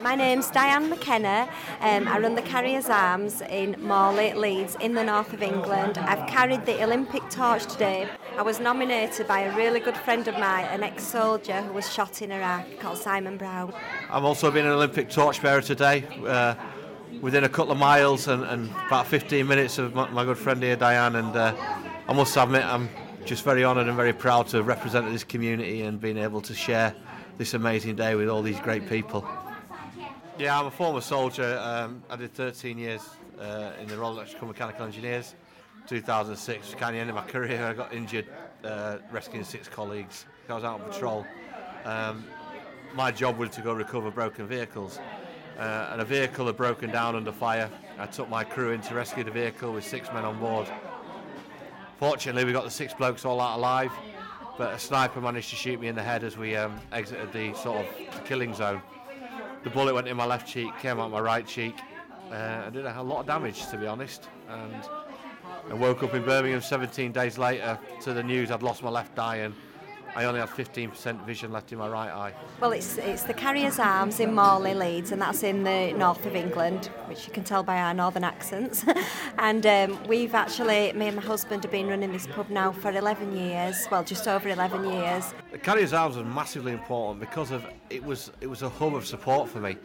My name's Diane McKenna. Um, I run the Carriers Arms in Morley, Leeds, in the north of England. I've carried the Olympic torch today. I was nominated by a really good friend of mine, an ex soldier who was shot in Iraq called Simon Brown. I've also been an Olympic torchbearer today. Uh, within a couple of miles and, and, about 15 minutes of my, my good friend here, Diane, and uh, I must admit I'm just very honoured and very proud to have represented this community and been able to share this amazing day with all these great people. Yeah, I'm a former soldier. Um, I did 13 years uh, in the Royal Electrical Mechanical Engineers. 2006, kind of end of my career. I got injured uh, rescuing six colleagues. I was out on patrol. Um, my job was to go recover broken vehicles. Uh, and a vehicle had broken down under fire. I took my crew in to rescue the vehicle with six men on board. Fortunately, we got the six blokes all out alive, but a sniper managed to shoot me in the head as we um, exited the sort of killing zone. The bullet went in my left cheek, came out my right cheek, uh, and did a lot of damage, to be honest. And I woke up in Birmingham 17 days later to the news I'd lost my left eye and I only have 15% vision left in my right eye. Well, it's it's the Carriers Arms in Morley, Leeds, and that's in the north of England, which you can tell by our northern accents. and um, we've actually, me and my husband have been running this pub now for 11 years, well, just over 11 years. The Carriers Arms was massively important because of it was it was a hub of support for me.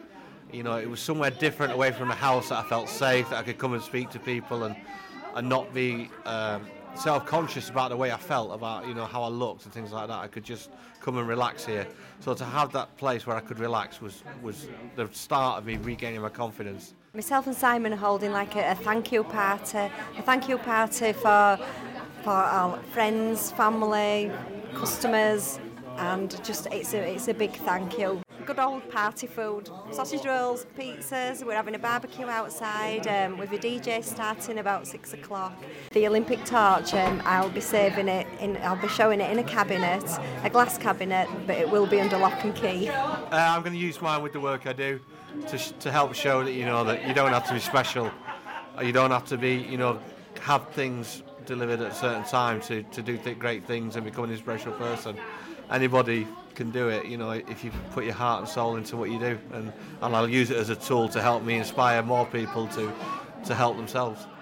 You know, it was somewhere different away from the house that I felt safe, that I could come and speak to people and and not be um, self-conscious about the way I felt about you know how I looked and things like that. I could just come and relax here. So to have that place where I could relax was was the start of me regaining my confidence. Myself and Simon are holding like a, a thank you party, a thank you party for for our friends, family, customers, and just it's a it's a big thank you good old party food sausage rolls, pizzas. We're having a barbecue outside um, with a DJ starting about six o'clock. The Olympic torch, um, I'll be saving it, in, I'll be showing it in a cabinet, a glass cabinet, but it will be under lock and key. Uh, I'm going to use mine with the work I do to, sh- to help show that you know that you don't have to be special, you don't have to be, you know, have things delivered at a certain time to, to do th- great things and become an inspirational person. Anybody can do it, you know, if you put your heart and soul into what you do. And, and I'll use it as a tool to help me inspire more people to, to help themselves.